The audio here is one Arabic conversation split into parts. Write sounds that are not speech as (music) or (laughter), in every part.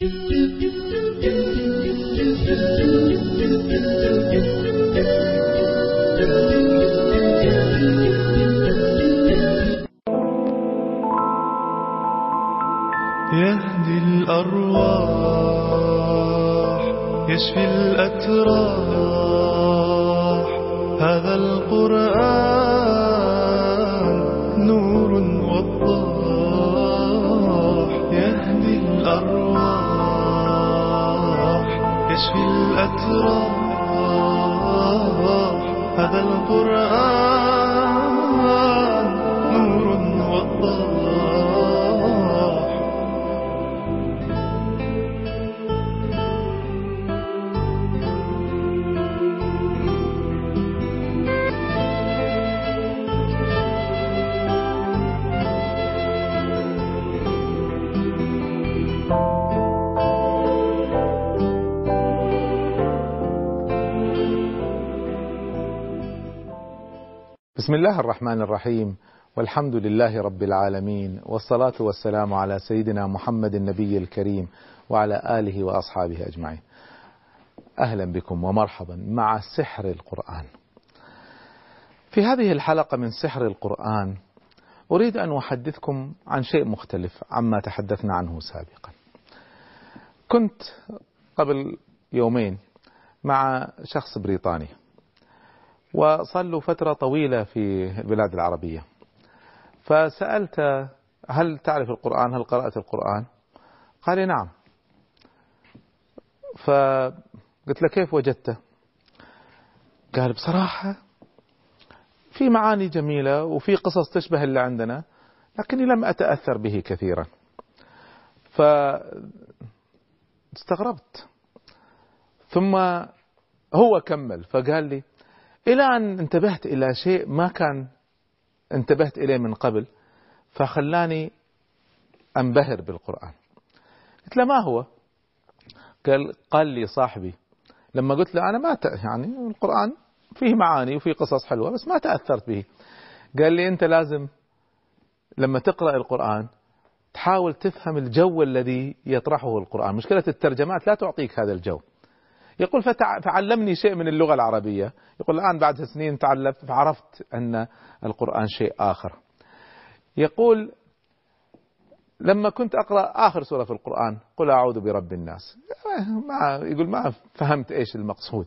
يهدي الأرواح يشفي الأتراح. هذا القرآن القرآن بسم الله الرحمن الرحيم. والحمد لله رب العالمين. والصلاة والسلام على سيدنا محمد النبي الكريم وعلى آله وأصحابه أجمعين. أهلا بكم ومرحبا مع سحر القرآن. في هذه الحلقة من سحر القرآن أريد أن أحدثكم عن شيء مختلف عما تحدثنا عنه سابقا. كنت قبل يومين مع شخص بريطاني. له فترة طويلة في البلاد العربية. فسألت هل تعرف القرآن؟ هل قرأت القرآن؟ قال لي نعم. فقلت له كيف وجدته؟ قال بصراحة في معاني جميلة وفي قصص تشبه اللي عندنا لكني لم أتأثر به كثيرا. فاستغربت. ثم هو كمل فقال لي إلى أن انتبهت إلى شيء ما كان انتبهت إليه من قبل فخلاني أنبهر بالقرآن. قلت له ما هو؟ قال قال لي صاحبي لما قلت له أنا ما. يعني القرآن فيه معاني وفيه قصص حلوة بس ما تأثرت به. قال لي أنت لازم لما تقرأ القرآن تحاول تفهم الجو الذي يطرحه القرآن. مشكلة الترجمات لا تعطيك هذا الجو. يقول. فعلمني شيء من اللغة العربية. يقول الآن بعد سنين تعلمت فعرفت أن القرآن شيء آخر. يقول لما كنت أقرأ آخر سورة في القرآن قل أعوذ برب الناس. ما يقول ما فهمت إيش المقصود.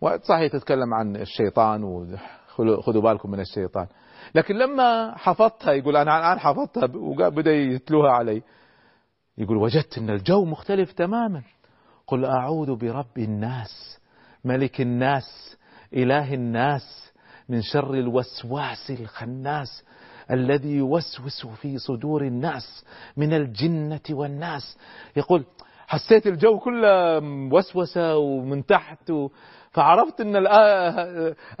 وصحيح تتكلم عن الشيطان وخذوا بالكم من الشيطان. لكن لما حفظتها يقول أنا الآن حفظتها وبدأ يتلوها علي. يقول وجدت أن الجو مختلف تماما. قل أعوذ برب الناس ملك الناس إله الناس من شر الوسواس الخناس الذي يوسوس في صدور الناس من الجنة والناس يقول حسيت الجو كله وسوسة ومن تحت. فعرفت أن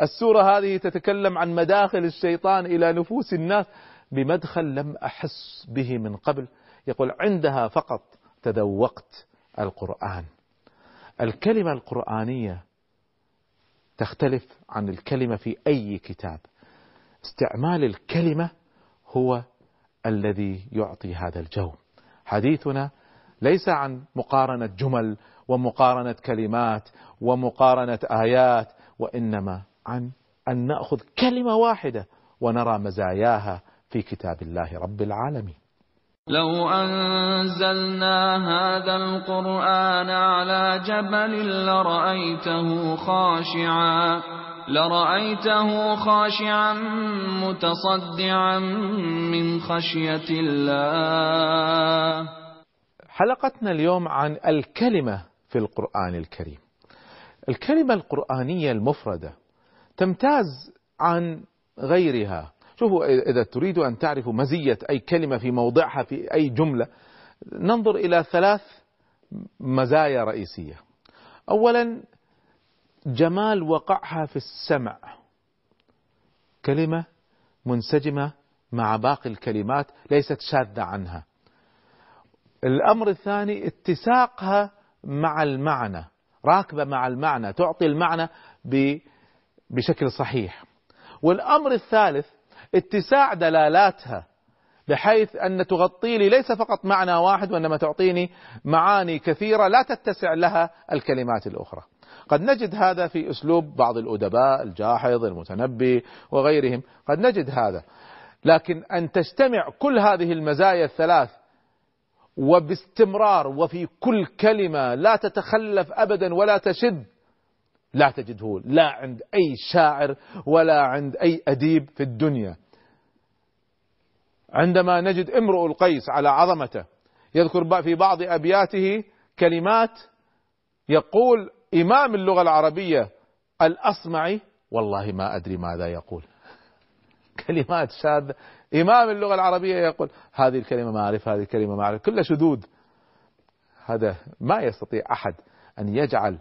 السورة هذه تتكلم عن مداخل الشيطان إلى نفوس الناس بمدخل لم أحس به من قبل يقول عندها فقط تذوقت القرآن الكلمة القرآنية تختلف عن الكلمة في أي كتاب. استعمال الكلمة هو الذي يعطي هذا الجو. حديثنا ليس عن مقارنة جمل ومقارنة كلمات ومقارنة آيات وإنما عن أن نأخذ كلمة واحدة ونرى مزاياها في كتاب الله رب العالمين. لو أنزلنا هذا القرآن على جبل لرأيته خاشعا لرأيته خاشعا متصدعا من خشية الله. حلقتنا اليوم عن الكلمة في القرآن الكريم. الكلمة القرآنية المفردة تمتاز عن غيرها. شوفوا إذا تريدوا أن تعرفوا مزية أي كلمة في موضعها في أي جملة ننظر إلى ثلاث مزايا رئيسية. أولا جمال وقعها في السمع. كلمة منسجمة مع باقي الكلمات ليست شاذة عنها. الأمر الثاني اتساقها مع المعنى راكبة مع المعنى تعطي المعنى بشكل صحيح. والأمر الثالث اتساع دلالاتها بحيث أن تغطي لي ليس فقط معنى واحد وإنما تعطيني معاني كثيرة لا تتسع لها الكلمات الأخرى. قد نجد هذا في أسلوب بعض الأدباء الجاحظ المتنبي وغيرهم قد نجد هذا. لكن أن تجتمع كل هذه المزايا الثلاث وباستمرار وفي كل كلمة لا تتخلف أبدا ولا تشد لا تجده لا عند أي شاعر ولا عند أي أديب في الدنيا. عندما نجد امرؤ القيس على عظمته يذكر في بعض أبياته كلمات يقول إمام اللغة العربية الأصمعي والله ما أدري ماذا يقول. (laughs) كلمات شاذة إمام اللغة العربية يقول هذه الكلمة ما أعرف هذه الكلمة ما أعرف. كلها شذوذ. هذا ما يستطيع أحد أن يجعل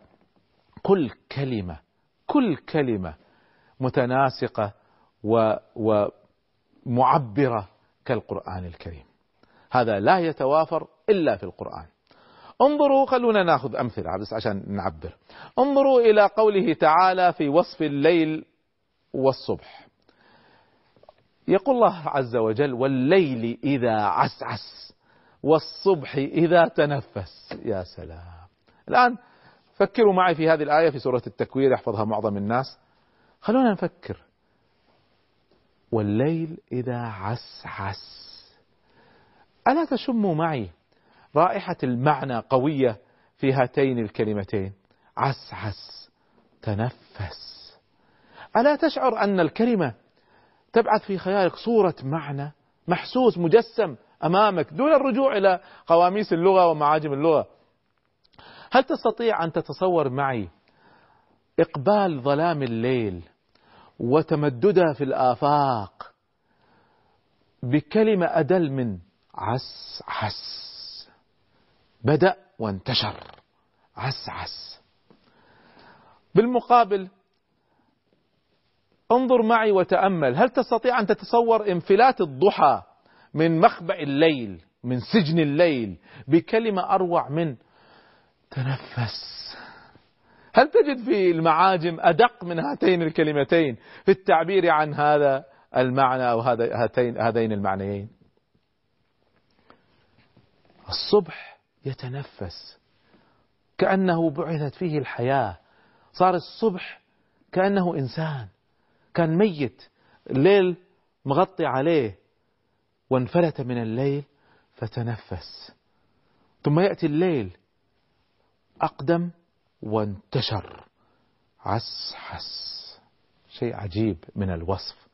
كل كلمة كل كلمة متناسقة ومعبرة كالقرآن الكريم. هذا لا يتوافر إلا في القرآن. انظروا خلونا ناخذ أمثلة بس عشان نعبر. انظروا إلى قوله تعالى في وصف الليل والصبح. يقول الله عز وجل والليل إذا عسعس والصبح إذا تنفس. يا سلام. الآن فكروا معي في هذه الآية في سورة التكوير يحفظها معظم الناس. خلونا نفكر. والليل إذا عسعس ألا تشموا معي رائحة المعنى قوية في هاتين الكلمتين؟ عسعس تنفس. ألا تشعر أن الكلمة تبعث في خيالك صورة معنى محسوس مجسم أمامك دون الرجوع إلى قواميس اللغة ومعاجم اللغة؟ هل تستطيع أن تتصور معي إقبال ظلام الليل وتمددها في الآفاق. بكلمة أدل من عس عس. بدأ وانتشر. عس عس. بالمقابل انظر معي وتأمل. هل تستطيع أن تتصور انفلات الضحى من مخبأ الليل من سجن الليل بكلمة أروع من تنفس؟ هل تجد في المعاجم أدق من هاتين الكلمتين في التعبير عن هذا المعنى أو هاتين هذين المعنيين؟ الصبح يتنفس كأنه بعثت فيه الحياة. صار الصبح كأنه إنسان كان ميت الليل مغطي عليه. وانفلت من الليل فتنفس. ثم يأتي الليل أقدم وانتشر. عسحس. شيء عجيب من الوصف.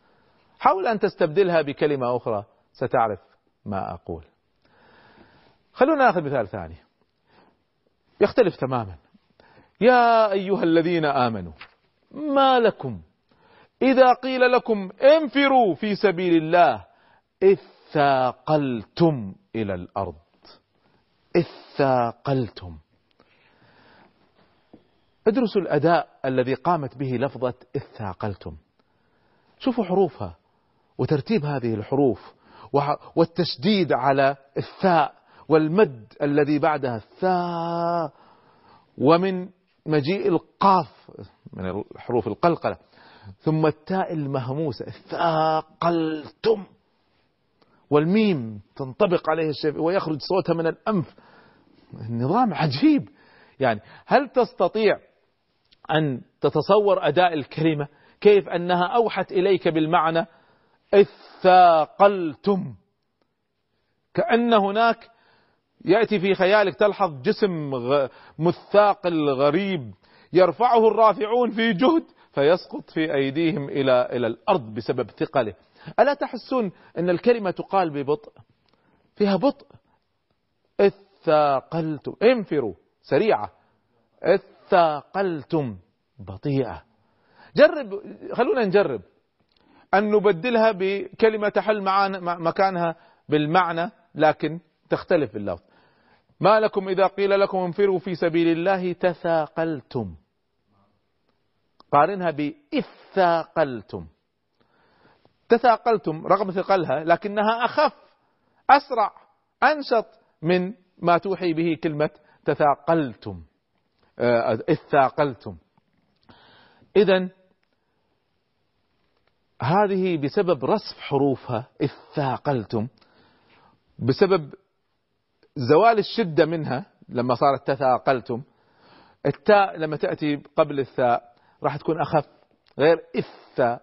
حاول أن تستبدلها بكلمة أخرى ستعرف ما أقول. خلونا ناخذ مثال ثاني. يختلف تماما. يا أيها الذين آمنوا ما لكم؟ إذا قيل لكم انفروا في سبيل الله اثاقلتم إلى الأرض. اثاقلتم. ادرسوا الأداء الذي قامت به لفظة اثاقلتم. شوفوا حروفها وترتيب هذه الحروف والتشديد على الثاء والمد الذي بعدها الثاء ومن مجيء القاف من الحروف القلقلة. ثم التاء المهموسة ثاقلتم والميم تنطبق عليه الشيء ويخرج صوتها من الأنف. النظام عجيب. يعني هل تستطيع أن تتصور أداء الكلمة كيف أنها أوحت إليك بالمعنى إثاقلتم. كأن هناك يأتي في خيالك تلحظ جسم مثاقل غريب يرفعه الرافعون في جهد فيسقط في أيديهم إلى إلى الأرض بسبب ثقله. ألا تحسون أن الكلمة تقال ببطء؟ فيها بطء. إثاقلتم. انفروا. سريعة. اثاقلتم. بطيئة. جرب خلونا نجرب. أن نبدلها بكلمة تحل معانا مكانها بالمعنى لكن تختلف باللفظ ما لكم إذا قيل لكم انفروا في سبيل الله تثاقلتم. قارنها بإثاقلتم تثاقلتم رغم ثقلها لكنها أخف أسرع أنشط من ما توحي به كلمة تثاقلتم. اثاقلتم إذا هذه بسبب رسف حروفها اثاقلتم بسبب زوال الشدة منها لما صارت تثاقلتم. التاء لما تأتي قبل الثاء راح تكون أخف غير إثا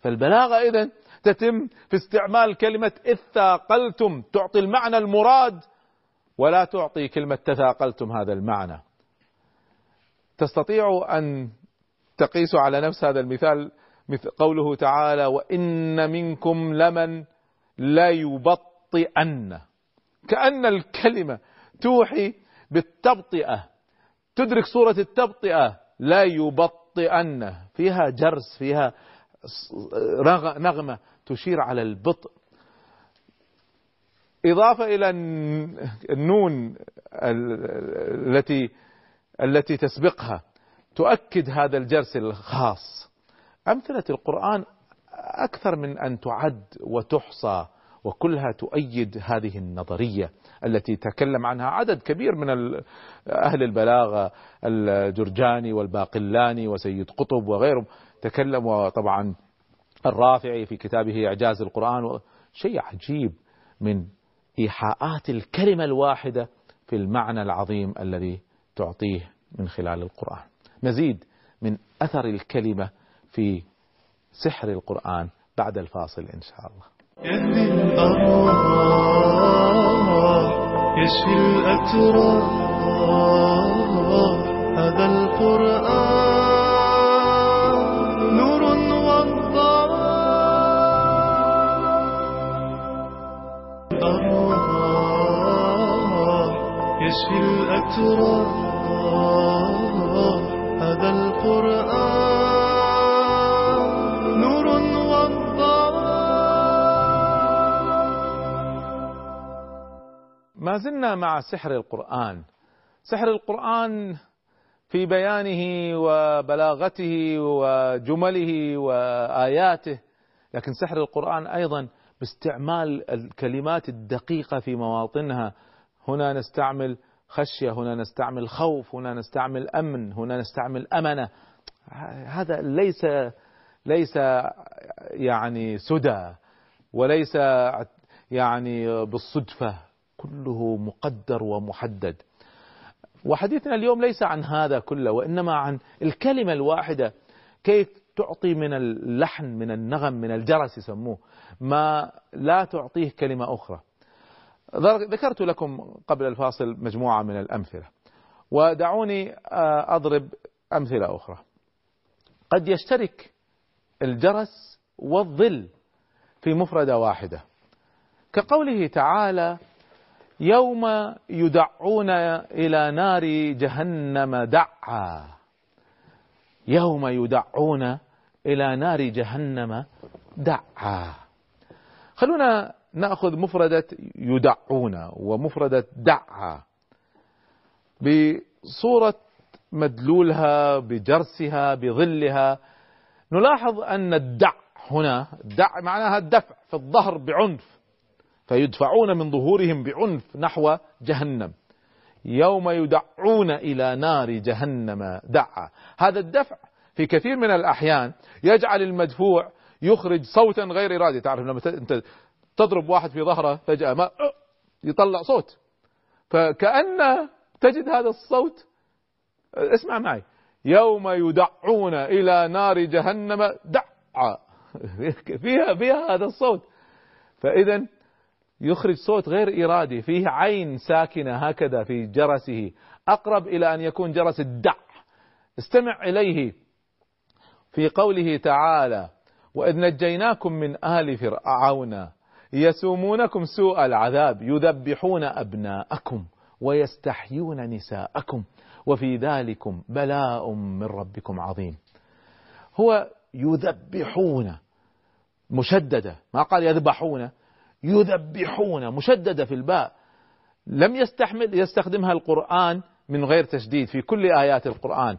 فالبلاغة إذا تتم في استعمال كلمة اثاقلتم تعطي المعنى المراد ولا تعطي كلمة تثاقلتم هذا المعنى. تستطيع أن تقيس على نفس هذا المثال مثل قوله تعالى وإن منكم لمن لا يبطئن كأن الكلمة توحي بالتبطئة. تدرك صورة التبطئة. لا يبطئن فيها جرس فيها نغمة تشير على البطء. إضافة إلى النون التي التي تسبقها تؤكد هذا الجرس الخاص. أمثلة القرآن أكثر من أن تعد وتحصى وكلها تؤيد هذه النظرية التي تكلم عنها عدد كبير من أهل البلاغة الجرجاني والباقلاني وسيد قطب وغيرهم. تكلموا طبعا الرافعي في كتابه إعجاز القرآن شيء عجيب من إيحاءات الكلمة الواحدة في المعنى العظيم الذي تعطيه من خلال القرآن. مزيد من أثر الكلمة في سحر القرآن بعد الفاصل إن شاء الله. يشفي الأتراح هذا القرآن نور والضوء. الأرواح يشفي الأتراح هذا القرآن نور ما زلنا مع سحر القرآن. سحر القرآن في بيانه وبلاغته وجمله وآياته لكن سحر القرآن أيضا باستعمال الكلمات الدقيقة في مواطنها. هنا نستعمل خشية هنا نستعمل خوف هنا نستعمل أمن هنا نستعمل أمنة هذا ليس ليس يعني سدى وليس يعني بالصدفة كله مقدر ومحدد. وحديثنا اليوم ليس عن هذا كله وإنما عن الكلمة الواحدة كيف تعطي من اللحن من النغم من الجرس يسموه ما لا تعطيه كلمة أخرى. ذكرت لكم قبل الفاصل مجموعة من الأمثلة. ودعوني أضرب أمثلة أخرى. قد يشترك الجرس والظل في مفردة واحدة. كقوله تعالى يوم يدعون إلى نار جهنم دعا. يوم يدعون إلى نار جهنم دعا. خلونا نأخذ مفردة يدعون ومفردة دعا بصورة مدلولها بجرسها بظلها. نلاحظ أن الدع هنا الدع معناها الدفع في الظهر بعنف فيدفعون من ظهورهم بعنف نحو جهنم. يوم يدعون إلى نار جهنم دعا. هذا الدفع في كثير من الأحيان يجعل المدفوع يخرج صوتا غير إرادي. تعرف لما أنت تضرب واحد في ظهره فجأة ما يطلع صوت. فكأن تجد هذا الصوت اسمع معي يوم يدعون إلى نار جهنم دعا. (laughs) فيها فيها هذا الصوت. فإذا يخرج صوت غير إرادي فيه عين ساكنة هكذا في جرسه. أقرب إلى أن يكون جرس الدع. استمع إليه في قوله تعالى وإذ نجيناكم من آل فرعون يسومونكم سوء العذاب يذبحون أبناءكم ويستحيون نساءكم وفي ذلكم بلاء من ربكم عظيم. هو يذبحون مشددة ما قال يذبحون يذبحون مشددة في الباء. لم يستحمل يستخدمها القرآن من غير تشديد في كل آيات القرآن.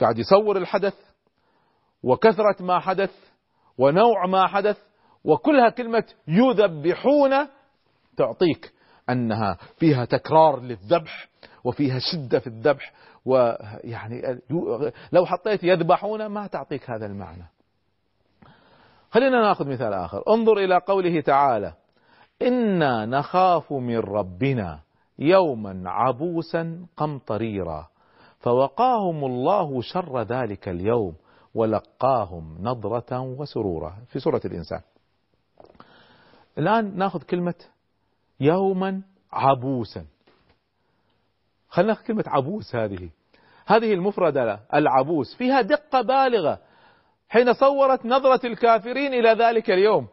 قاعد يصور الحدث وكثرة ما حدث ونوع ما حدث وكلها كلمة يذبحون تعطيك أنها فيها تكرار للذبح وفيها شدة في الذبح ويعني لو حطيت يذبحون ما تعطيك هذا المعنى. خلينا ناخذ مثال آخر. انظر إلى قوله تعالى إنا نخاف من ربنا يوما عبوسا قمطريرا فوقاهم الله شر ذلك اليوم ولقاهم نضرة وسرورا. في سورة الإنسان. الآن ناخذ كلمة يوما عبوسا. خلينا ناخذ كلمة عبوس هذه. هذه المفردة العبوس. فيها دقة بالغة. حين صورت نظرة الكافرين إلى ذلك اليوم.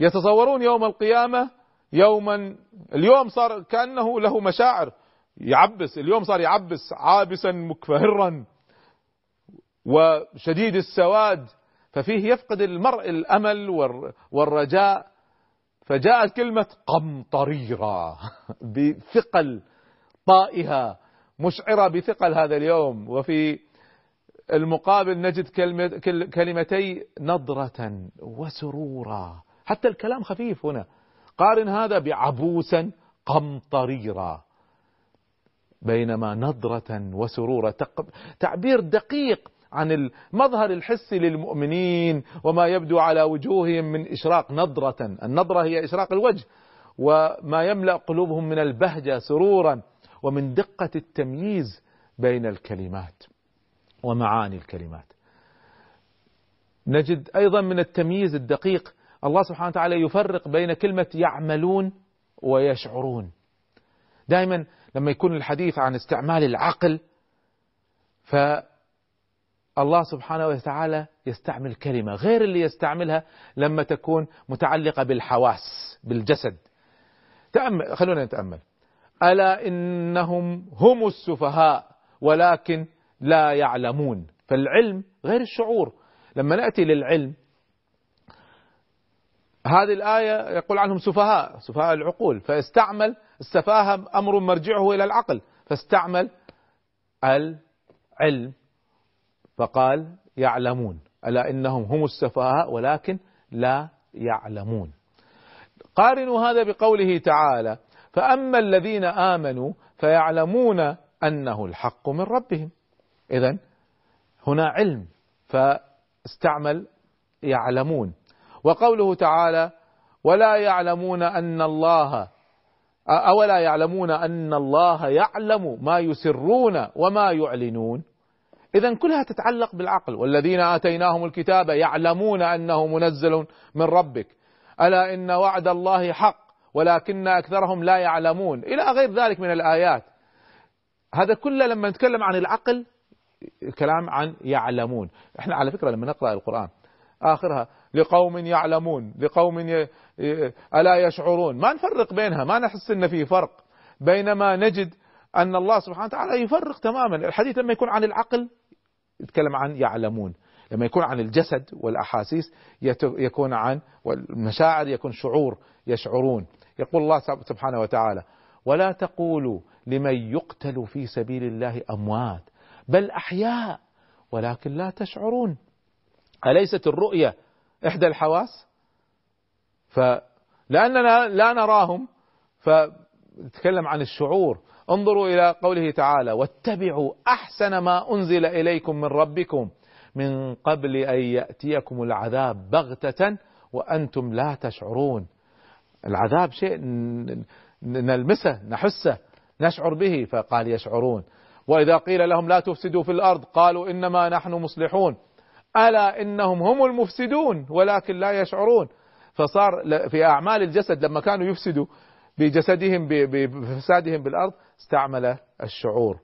يتصورون يوم القيامة يوما. اليوم صار كأنه له مشاعر. يعبس. اليوم صار يعبس عابسا مكفهرا وشديد السواد. ففيه يفقد المرء الأمل والرجاء. فجاءت كلمة قمطريرة بثقل طائها مشعرة بثقل هذا اليوم. وفي المقابل نجد كلمة كلمتي نضرة وسرورا. حتى الكلام خفيف هنا. قارن هذا بعبوسا قمطريرا. بينما نضرة وسرورا. تعبير دقيق عن المظهر الحسي للمؤمنين وما يبدو على وجوههم من إشراق نضرة النضرة هي إشراق الوجه وما يملأ قلوبهم من البهجة سرورا ومن دقة التمييز بين الكلمات ومعاني الكلمات. نجد أيضا من التمييز الدقيق الله سبحانه وتعالى يفرق بين كلمة يعملون ويشعرون. دائما لما يكون الحديث عن استعمال العقل فالله سبحانه وتعالى يستعمل كلمة غير اللي يستعملها لما تكون متعلقة بالحواس بالجسد. تأمل خلونا نتأمل. ألا إنهم هم السفهاء ولكن لا يعلمون. فالعلم غير الشعور. لما نأتي للعلم هذه الآية يقول عنهم سفهاء سفهاء العقول. فاستعمل السفاهة أمر مرجعه إلى العقل. فاستعمل العلم. فقال يعلمون. ألا إنهم هم السفهاء ولكن لا يعلمون. قارنوا هذا بقوله تعالى فأما الذين آمنوا فيعلمون أنه الحق من ربهم. إذا هنا علم فاستعمل يعلمون. وقوله تعالى ولا يعلمون أن الله أولا يعلمون أن الله يعلم ما يسرون وما يعلنون. إذا كلها تتعلق بالعقل. والذين آتيناهم الكتاب يعلمون أنه منزل من ربك. ألا إن وعد الله حق ولكن أكثرهم لا يعلمون. إلى غير ذلك من الآيات. هذا كله لما نتكلم عن العقل كلام عن يعلمون. إحنا على فكرة لما نقرأ القرآن آخرها لقوم يعلمون لقوم ي... ألا يشعرون. ما نفرق بينها ما نحس أن في فرق. بينما نجد أن الله سبحانه وتعالى يفرق تماما. الحديث لما يكون عن العقل يتكلم عن يعلمون. لما يكون عن الجسد والأحاسيس يكون عن والمشاعر يكون شعور يشعرون. يقول الله سبحانه وتعالى ولا تقولوا لمن يقتل في سبيل الله أموات بل أحياء ولكن لا تشعرون. أليست الرؤية إحدى الحواس؟ فلأننا لا نراهم. فنتكلم عن الشعور. انظروا إلى قوله تعالى واتبعوا أحسن ما أنزل إليكم من ربكم من قبل أن يأتيكم العذاب بغتة وأنتم لا تشعرون. العذاب شيء نلمسه نحسه نشعر به فقال يشعرون. وإذا قيل لهم لا تفسدوا في الأرض قالوا إنما نحن مصلحون. ألا إنهم هم المفسدون ولكن لا يشعرون. فصار في أعمال الجسد لما كانوا يفسدوا بجسدهم بفسادهم بالأرض استعمل الشعور.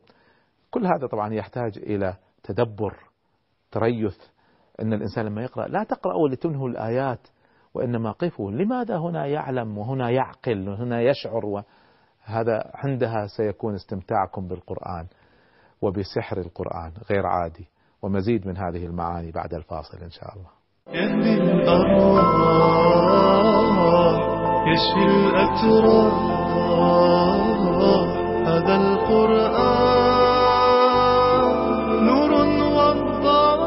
كل هذا طبعا يحتاج إلى تدبر تريث أن الإنسان لما يقرأ لا تقرأوا لتنهوا الآيات وإنما قفوا لماذا هنا يعلم وهنا يعقل وهنا يشعر؟ وهذا عندها سيكون استمتاعكم بالقرآن وبسحر القرآن غير عادي. ومزيد من هذه المعاني بعد الفاصل إن شاء الله يشفي الأتراح هذا القرآن نور والضوء.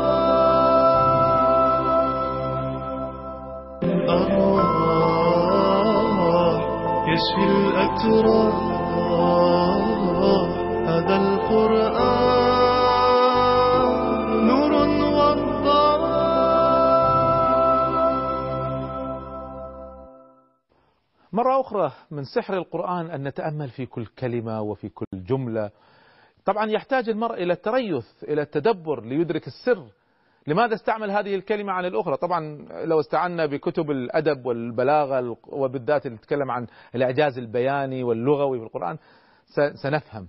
الأرواح يشفي الأتراح هذا القرآن أخرى من سحر القرآن أن نتأمل في كل كلمة وفي كل جملة. طبعا يحتاج المرء إلى التريث إلى التدبر ليدرك السر. لماذا استعمل هذه الكلمة عن الأخرى؟ طبعا لو استعنا بكتب الأدب والبلاغة وبالذات اللي تتكلم عن الإعجاز البياني واللغوي في القرآن سنفهم.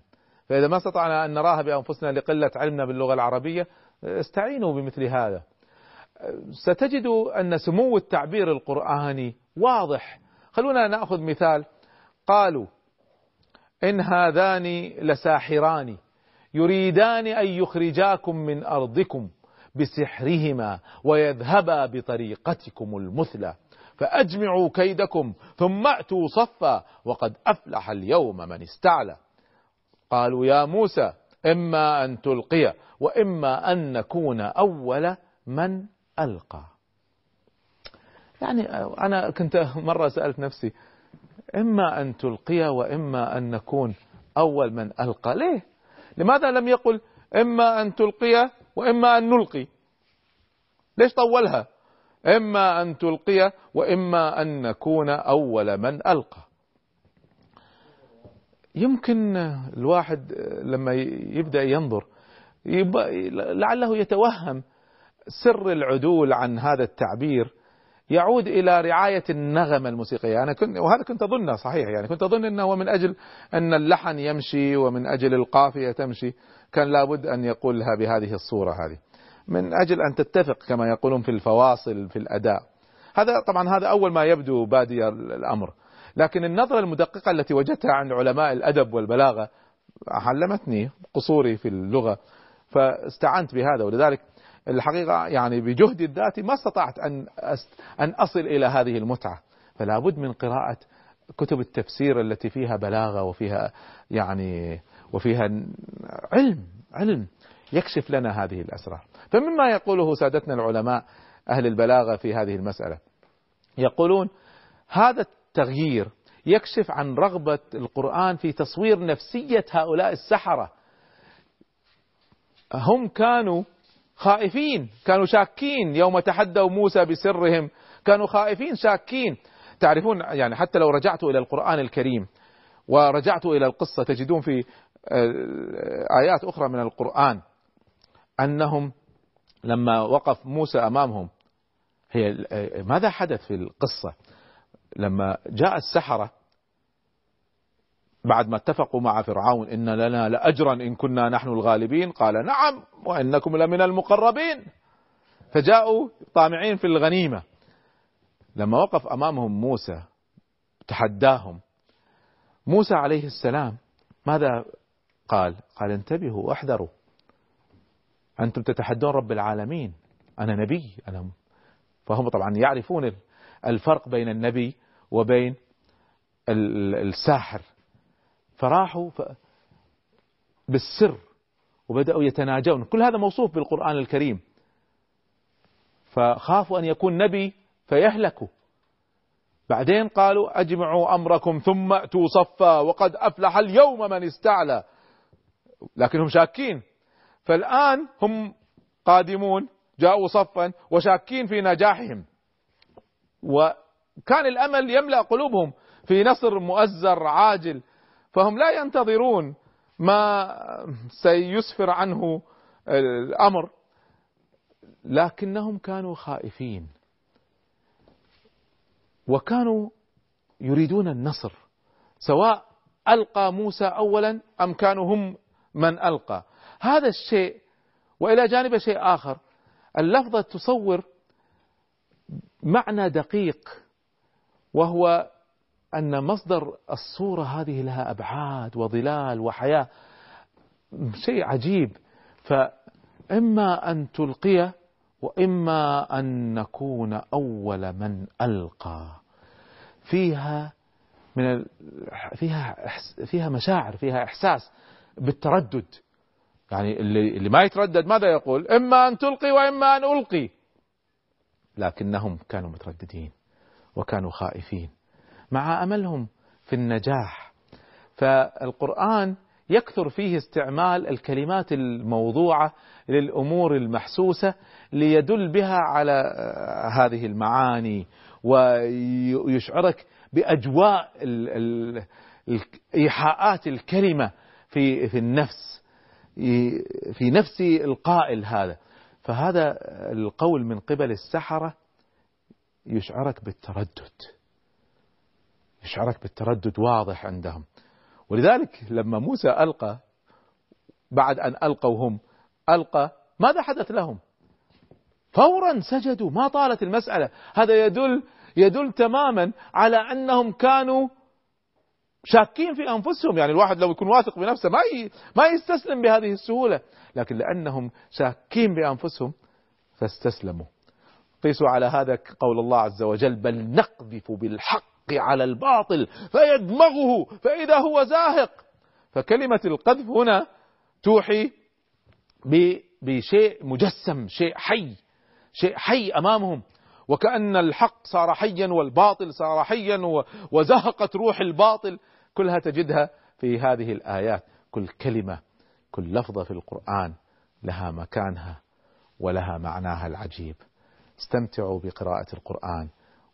فإذا ما استطعنا أن نراها بأنفسنا لقلة علمنا باللغة العربية استعينوا بمثل هذا. ستجد أن سمو التعبير القرآني واضح. خلونا نأخذ مثال. قالوا إن هذان لساحران يريدان أن يخرجاكم من أرضكم بسحرهما ويذهبا بطريقتكم المثلى فأجمعوا كيدكم ثم أتوا صفا وقد أفلح اليوم من استعلى. قالوا يا موسى إما أن تلقي وإما أن نكون أول من ألقى. يعني أنا كنت مرة سألت نفسي إما أن تلقي وإما أن نكون أول من ألقى. ليه؟ لماذا لم يقل إما أن تلقي وإما أن نلقي؟ ليش طولها؟ إما أن تلقي وإما أن نكون أول من ألقى. يمكن الواحد لما يبدأ ينظر لعله يتوهم سر العدول عن هذا التعبير. يعود إلى رعاية النغمة الموسيقية. أنا كنت وهذا كنت أظنه صحيح يعني كنت أظن أنه من أجل أن اللحن يمشي ومن أجل القافية تمشي. كان لابد أن يقولها بهذه الصورة هذه. من أجل أن تتفق كما يقولون في الفواصل في الأداء. هذا طبعا هذا أول ما يبدو بادي الأمر. لكن النظرة المدققة التي وجدتها عند علماء الأدب والبلاغة علمتني قصوري في اللغة فاستعنت بهذا. ولذلك الحقيقة يعني بجهدي الذاتي ما استطعت أن أن أصل إلى هذه المتعة. فلا بد من قراءة كتب التفسير التي فيها بلاغة وفيها يعني وفيها علم علم يكشف لنا هذه الأسرار. فمما يقوله سادتنا العلماء أهل البلاغة في هذه المسألة يقولون هذا التغيير يكشف عن رغبة القرآن في تصوير نفسية هؤلاء السحرة. هم كانوا خائفين كانوا شاكين يوم تحدوا موسى بسرهم. كانوا خائفين شاكين. تعرفون يعني حتى لو رجعت إلى القرآن الكريم ورجعت إلى القصة تجدون في آيات أخرى من القرآن أنهم لما وقف موسى أمامهم هي ماذا حدث في القصة؟ لما جاء السحرة بعد ما اتفقوا مع فرعون إن لنا لأجرا إن كنا نحن الغالبين قال نعم وإنكم لمن المقربين. فجاءوا طامعين في الغنيمة. لما وقف أمامهم موسى تحداهم. موسى عليه السلام ماذا قال؟ قال انتبهوا واحذروا. أنتم تتحدون رب العالمين. أنا نبي أنا فهم طبعا يعرفون الفرق بين النبي وبين الساحر. فراحوا بالسر وبدأوا يتناجون. كل هذا موصوف بالقرآن الكريم. فخافوا أن يكون نبي فيهلكوا. بعدين قالوا أجمعوا أمركم ثم أتوا صفا وقد أفلح اليوم من استعلى. لكنهم شاكين. فالآن هم قادمون جاءوا صفا وشاكين في نجاحهم. وكان الأمل يملأ قلوبهم في نصر مؤزر عاجل. فهم لا ينتظرون ما سيسفر عنه الأمر. لكنهم كانوا خائفين. وكانوا يريدون النصر سواء ألقى موسى أولا أم كانوا هم من ألقى. هذا الشيء وإلى جانب شيء آخر. اللفظة تصور معنى دقيق وهو أن مصدر الصورة هذه لها أبعاد وظلال وحياة. شيء عجيب. فإما أن تلقي وإما أن نكون أول من ألقى. فيها من فيها فيها مشاعر فيها إحساس بالتردد. يعني اللي اللي ما يتردد ماذا يقول؟ إما أن تلقي وإما أن ألقي. لكنهم كانوا مترددين وكانوا خائفين. مع أملهم في النجاح. فالقرآن يكثر فيه استعمال الكلمات الموضوعة للأمور المحسوسة ليدل بها على هذه المعاني ويشعرك بأجواء ال- ال- الإيحاءات الكريمة في في النفس في نفس القائل هذا. فهذا القول من قبل السحرة يشعرك بالتردد. يشعرك بالتردد واضح عندهم. ولذلك لما موسى ألقى بعد أن ألقوا هم ألقى ماذا حدث لهم؟ فورا سجدوا ما طالت المسألة. هذا يدل يدل تماما على أنهم كانوا شاكين في أنفسهم. يعني الواحد لو يكون واثق بنفسه ما. ما يستسلم بهذه السهولة. لكن لأنهم شاكين بأنفسهم فاستسلموا. قيسوا على هذا قول الله عز وجل بل نقذف بالحق على الباطل فيدمغه فإذا هو زاهق. فكلمة القذف هنا توحي بشيء مجسم شيء حي شيء حي أمامهم. وكأن الحق صار حيا والباطل صار حيا وزهقت روح الباطل. كلها تجدها في هذه الآيات. كل كلمة كل لفظة في القرآن لها مكانها ولها معناها العجيب. استمتعوا بقراءة القرآن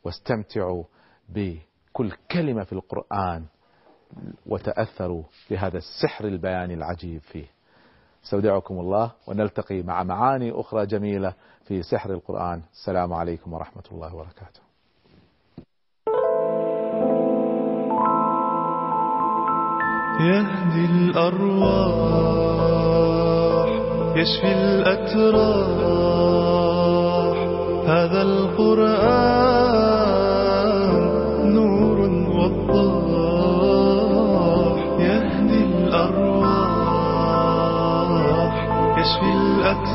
واستمتعوا بكل كلمة في القرآن وتأثروا بهذا السحر البياني العجيب فيه. استودعكم الله ونلتقي مع معاني أخرى جميلة في سحر القرآن. السلام عليكم ورحمة الله وبركاته. يهدي الأرواح يشفي الأتراح. هذا القرآن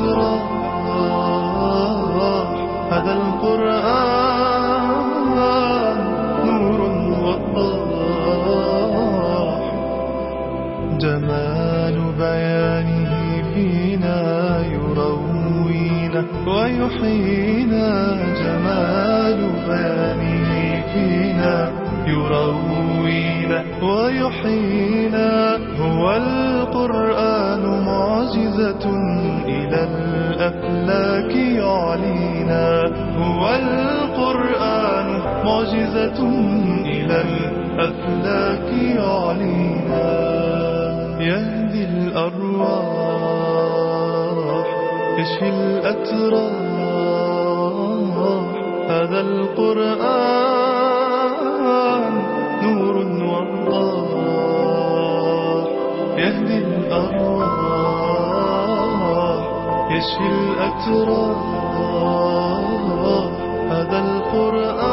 الأتراح هذا القرآن نور وضاح. جمال بيانه فينا يروينا ويحيينا. جمال بيانه فينا يروينا ويحيينا. هو معجزة إلى الأفلاك يعلينا يهدي الأرواح يشفي الأتراح. هذا القرآن نور وضاح يهدي الأرواح يشفي الأتراح. هذا القرآن